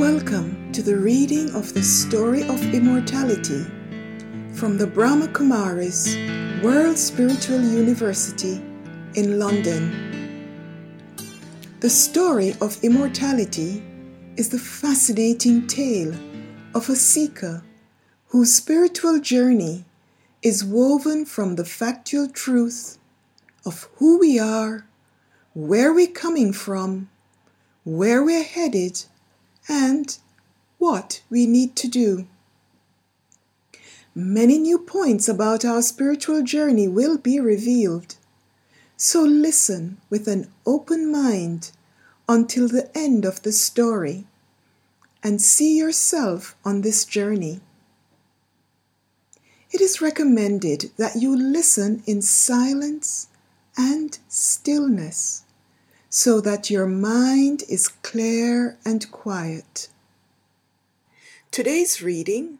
Welcome to the reading of the story of immortality from the Brahma Kumaris World Spiritual University in London. The story of immortality is the fascinating tale of a seeker whose spiritual journey is woven from the factual truth of who we are, where we're coming from, where we're headed, and what we need to do. Many new points about our spiritual journey will be revealed. So listen with an open mind until the end of the story and see yourself on this journey. It is recommended that you listen in silence and stillness so that your mind is clear and quiet. Today's reading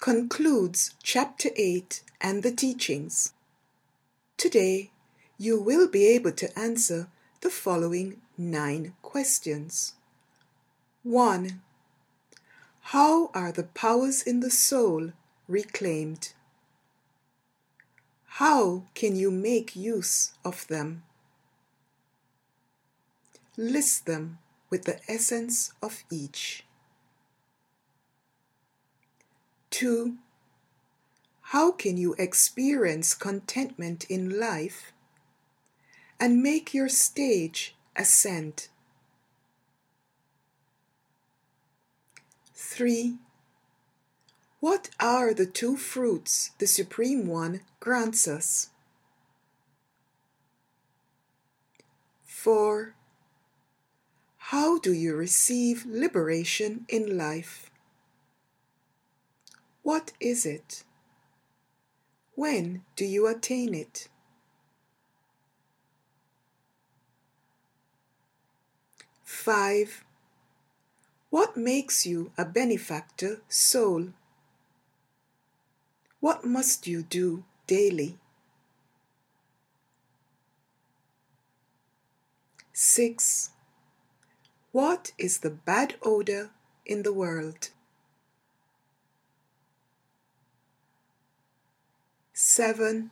concludes chapter 8 and the teachings. Today, you will be able to answer the following nine questions. 1. How are the powers in the soul reclaimed? How can you make use of them? List them with the essence of each. 2. How can you experience contentment in life and make your stage ascend? 3. What are the two fruits the Supreme One grants us? 4. How do you receive liberation in life? What is it? When do you attain it? Five. What makes you a benefactor soul? What must you do daily? Six. What is the bad odor in the world? 7.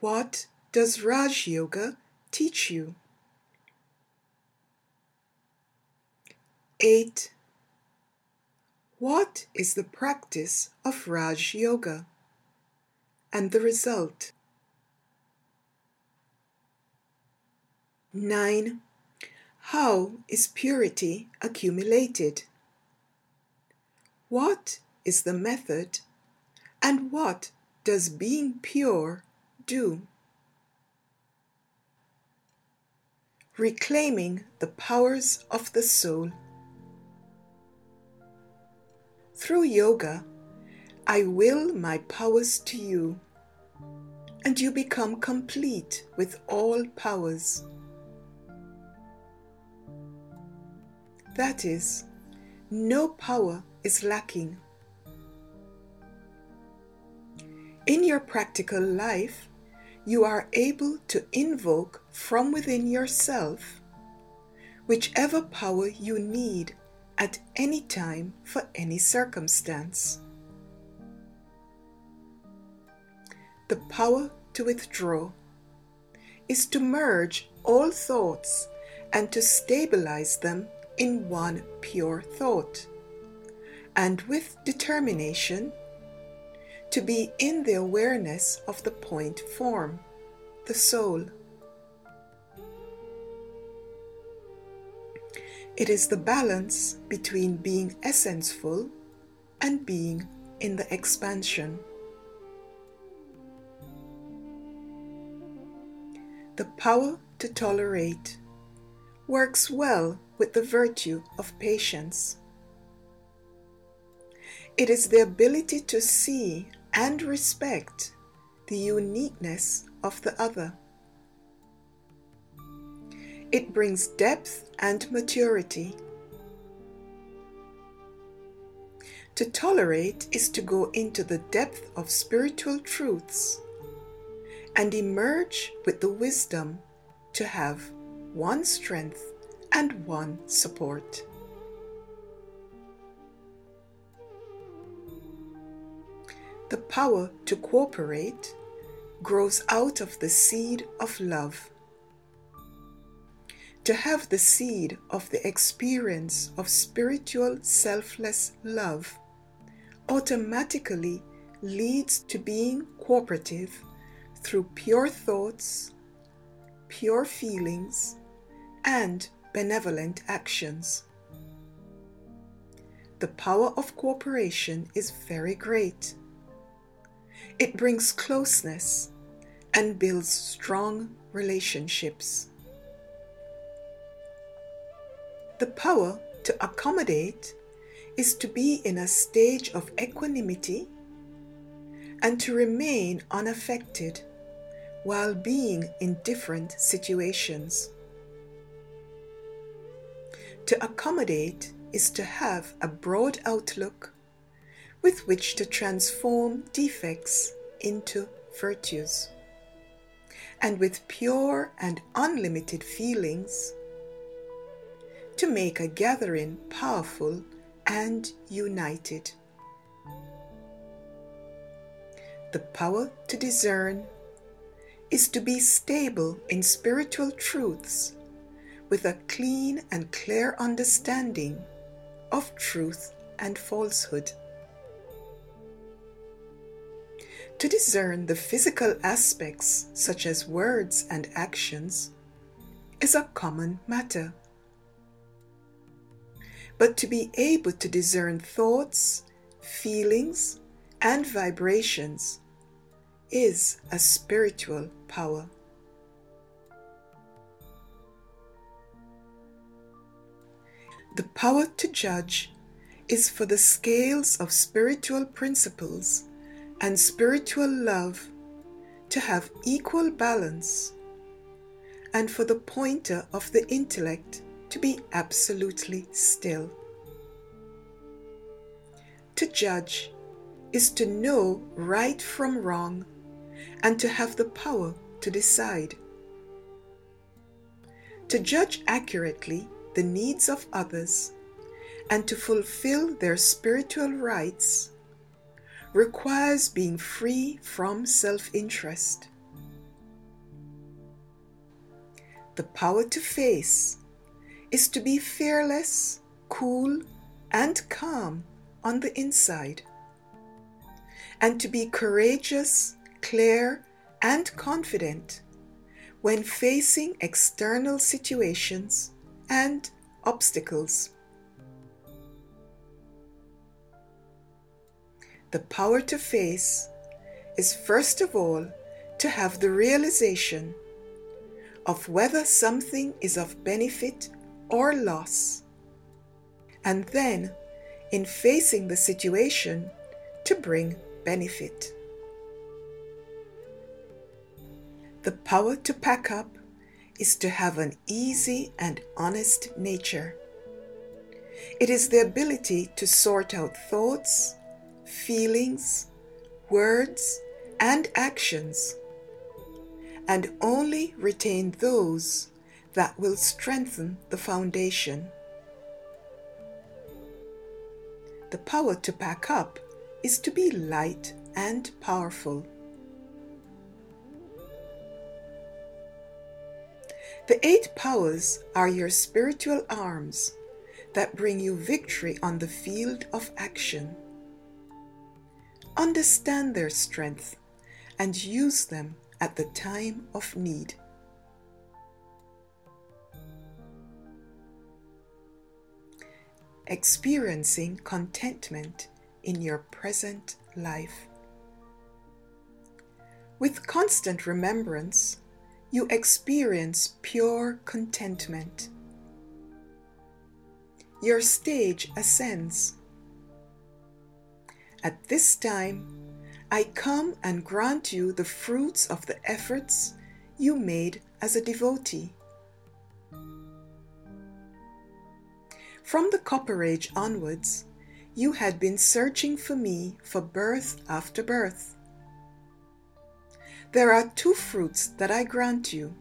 What does Raj Yoga teach you? 8. What is the practice of Raj Yoga and the result? 9. How is purity accumulated? What is the method and what does being pure do? Reclaiming the powers of the soul. Through yoga, I will my powers to you, and you become complete with all powers. That is, no power is lacking. In your practical life, you are able to invoke from within yourself whichever power you need at any time for any circumstance. The power to withdraw is to merge all thoughts and to stabilize them in one pure thought, and with determination to be in the awareness of the point form, the soul. It is the balance between being essenceful and being in the expansion. The power to tolerate works well with the virtue of patience. It is the ability to see and respect the uniqueness of the other. It brings depth and maturity. To tolerate is to go into the depth of spiritual truths and emerge with the wisdom to have one strength and one support. The power to cooperate grows out of the seed of love. To have the seed of the experience of spiritual selfless love automatically leads to being cooperative through pure thoughts, pure feelings, and benevolent actions. The power of cooperation is very great. It brings closeness and builds strong relationships. The power to accommodate is to be in a stage of equanimity and to remain unaffected while being in different situations. To accommodate is to have a broad outlook with which to transform defects into virtues. And with pure and unlimited feelings, to make a gathering powerful and united. The power to discern is to be stable in spiritual truths with a clean and clear understanding of truth and falsehood. To discern the physical aspects, such as words and actions, is a common matter. But to be able to discern thoughts, feelings, and vibrations is a spiritual power. The power to judge is for the scales of spiritual principles and spiritual love to have equal balance, and for the pointer of the intellect to be absolutely still. To judge is to know right from wrong and to have the power to decide. To judge accurately the needs of others and to fulfill their spiritual rights requires being free from self interest. The power to face is to be fearless, cool, and calm on the inside, and to be courageous, clear, and confident when facing external situations and obstacles. The power to face is first of all to have the realization of whether something is of benefit or loss, and then, in facing the situation, to bring benefit. The power to pack up is to have an easy and honest nature. It is the ability to sort out thoughts, feelings, words, and actions, and only retain those that will strengthen the foundation. The power to pack up is to be light and powerful. The eight powers are your spiritual arms that bring you victory on the field of action. Understand their strength and use them at the time of need. Experiencing contentment in your present life. With constant remembrance, you experience pure contentment. Your stage ascends. At this time, I come and grant you the fruits of the efforts you made as a devotee. From the Copper Age onwards, you had been searching for me for birth after birth. There are two fruits that I grant you.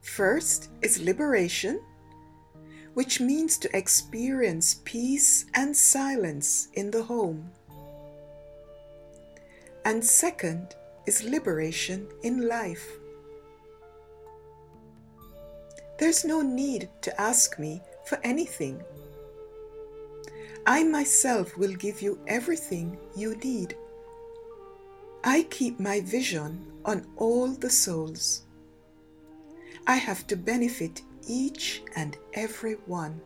First is liberation, which means to experience peace and silence in the home. and second is liberation in life. There's no need to ask me for anything. I myself will give you everything you need. I keep my vision on all the souls. I have to benefit each and every one.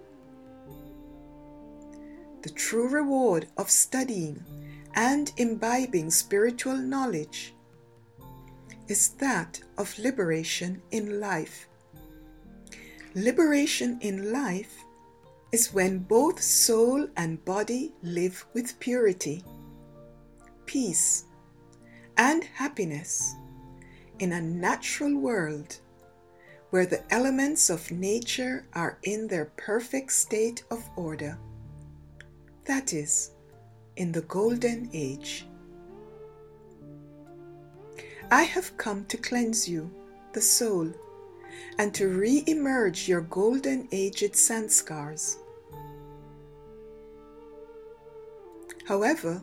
The true reward of studying and imbibing spiritual knowledge is that of liberation in life. Liberation in life is when both soul and body live with purity, peace, and happiness in a natural world where the elements of nature are in their perfect state of order. That is, in the Golden Age. I have come to cleanse you, the soul, and to re emerge your golden aged sanskars. However,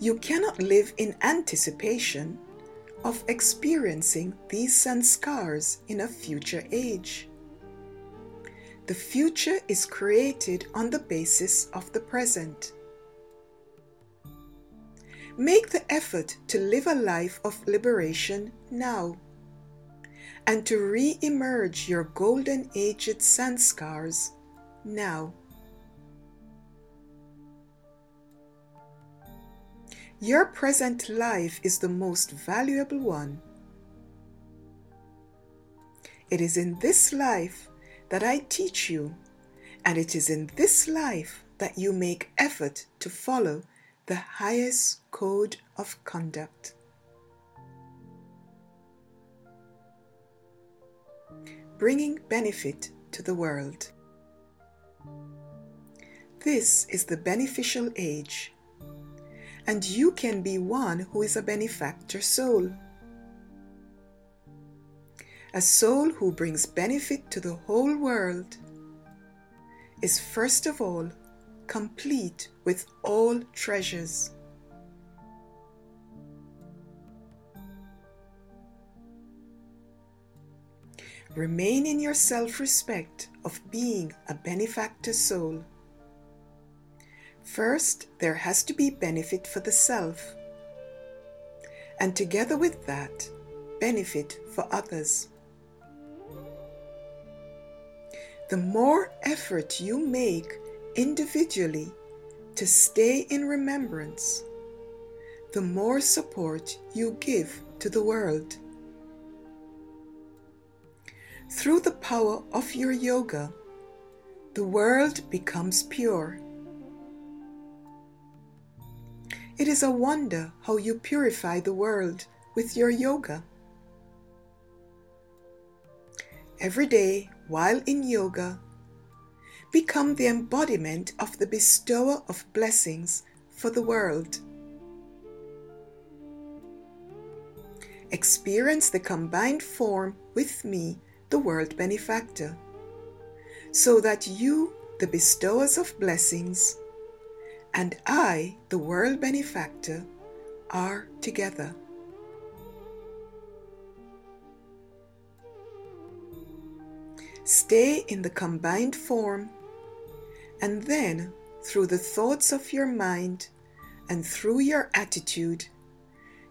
you cannot live in anticipation of experiencing these sanskars in a future age. The future is created on the basis of the present. Make the effort to live a life of liberation now and to re emerge your golden aged sanskars now. Your present life is the most valuable one. It is in this life that I teach you, and it is in this life that you make effort to follow the highest code of conduct. Bringing benefit to the world. This is the beneficial age and you can be one who is a benefactor soul. A soul who brings benefit to the whole world is first of all complete with all treasures. Remain in your self respect of being a benefactor soul. First, there has to be benefit for the self. And together with that, benefit for others. The more effort you make individually to stay in remembrance, the more support you give to the world. Through the power of your yoga, the world becomes pure. It is a wonder how you purify the world with your yoga. Every day, while in yoga, become the embodiment of the bestower of blessings for the world. Experience the combined form with me, the world benefactor, so that you, the bestowers of blessings, and I, the world benefactor, are together. Stay in the combined form, and then, through the thoughts of your mind and through your attitude,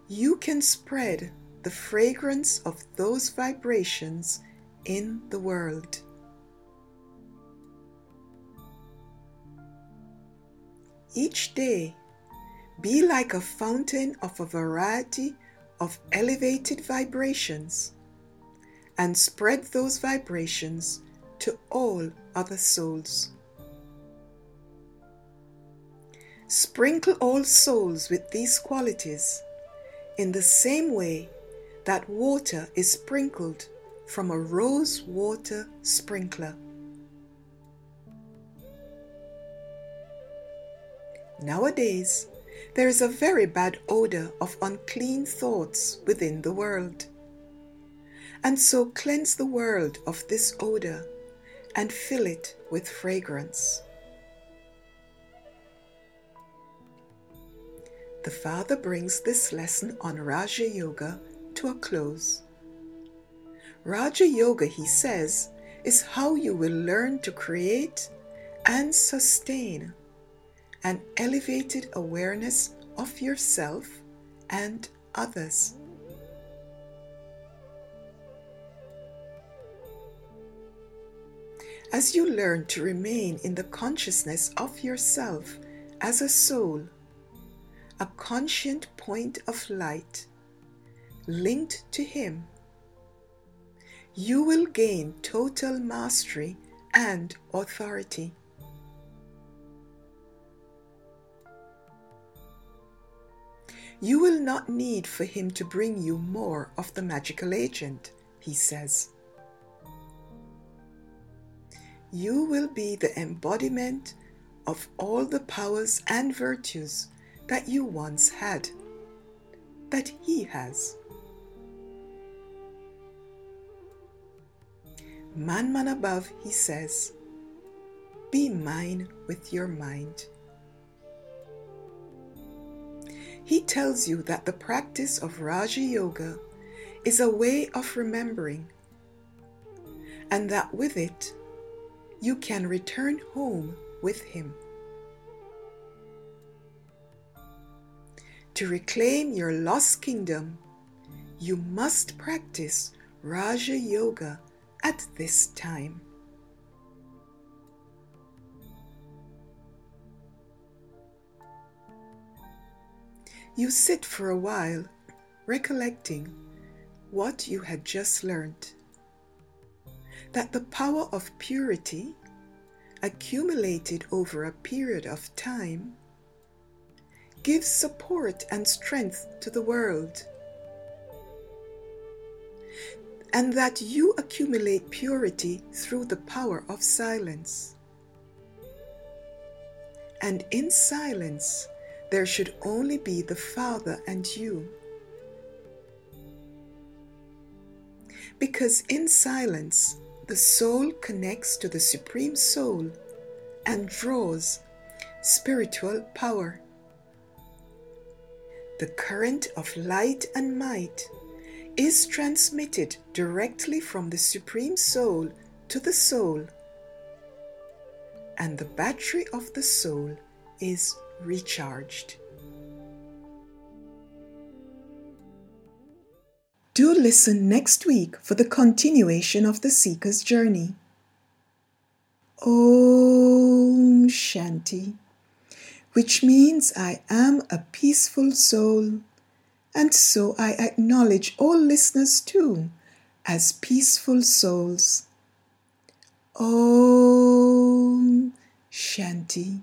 you can spread the fragrance of those vibrations in the world. Each day, be like a fountain of a variety of elevated vibrations and spread those vibrations to all other souls. Sprinkle all souls with these qualities in the same way that water is sprinkled from a rose water sprinkler. Nowadays, there is a very bad odor of unclean thoughts within the world. And so cleanse the world of this odor and fill it with fragrance. the Father brings this lesson on Raja Yoga to a close. Raja Yoga, he says, is how you will learn to create and sustain an elevated awareness of yourself and others. As you learn to remain in the consciousness of yourself as a soul, a conscient point of light linked to Him, you will gain total mastery and authority. You will not need for him to bring you more of the magical agent, he says. You will be the embodiment of all the powers and virtues that you once had, that he has. Manmanabhav, he says, be mine with your mind. He tells you that the practice of Raja Yoga is a way of remembering, and that with it you can return home with Him. To reclaim your lost kingdom, you must practice Raja Yoga at this time. You sit for a while, recollecting what you had just learned. That the power of purity, accumulated over a period of time, gives support and strength to the world. And that you accumulate purity through the power of silence. And in silence, there should only be the Father and you. Because in silence, the soul connects to the Supreme Soul and draws spiritual power. The current of light and might is transmitted directly from the Supreme Soul to the soul, and the battery of the soul is recharged. Do listen next week for the continuation of the Seeker's journey. Om Shanti, which means I am a peaceful soul, and so I acknowledge all listeners too as peaceful souls. Om Shanti.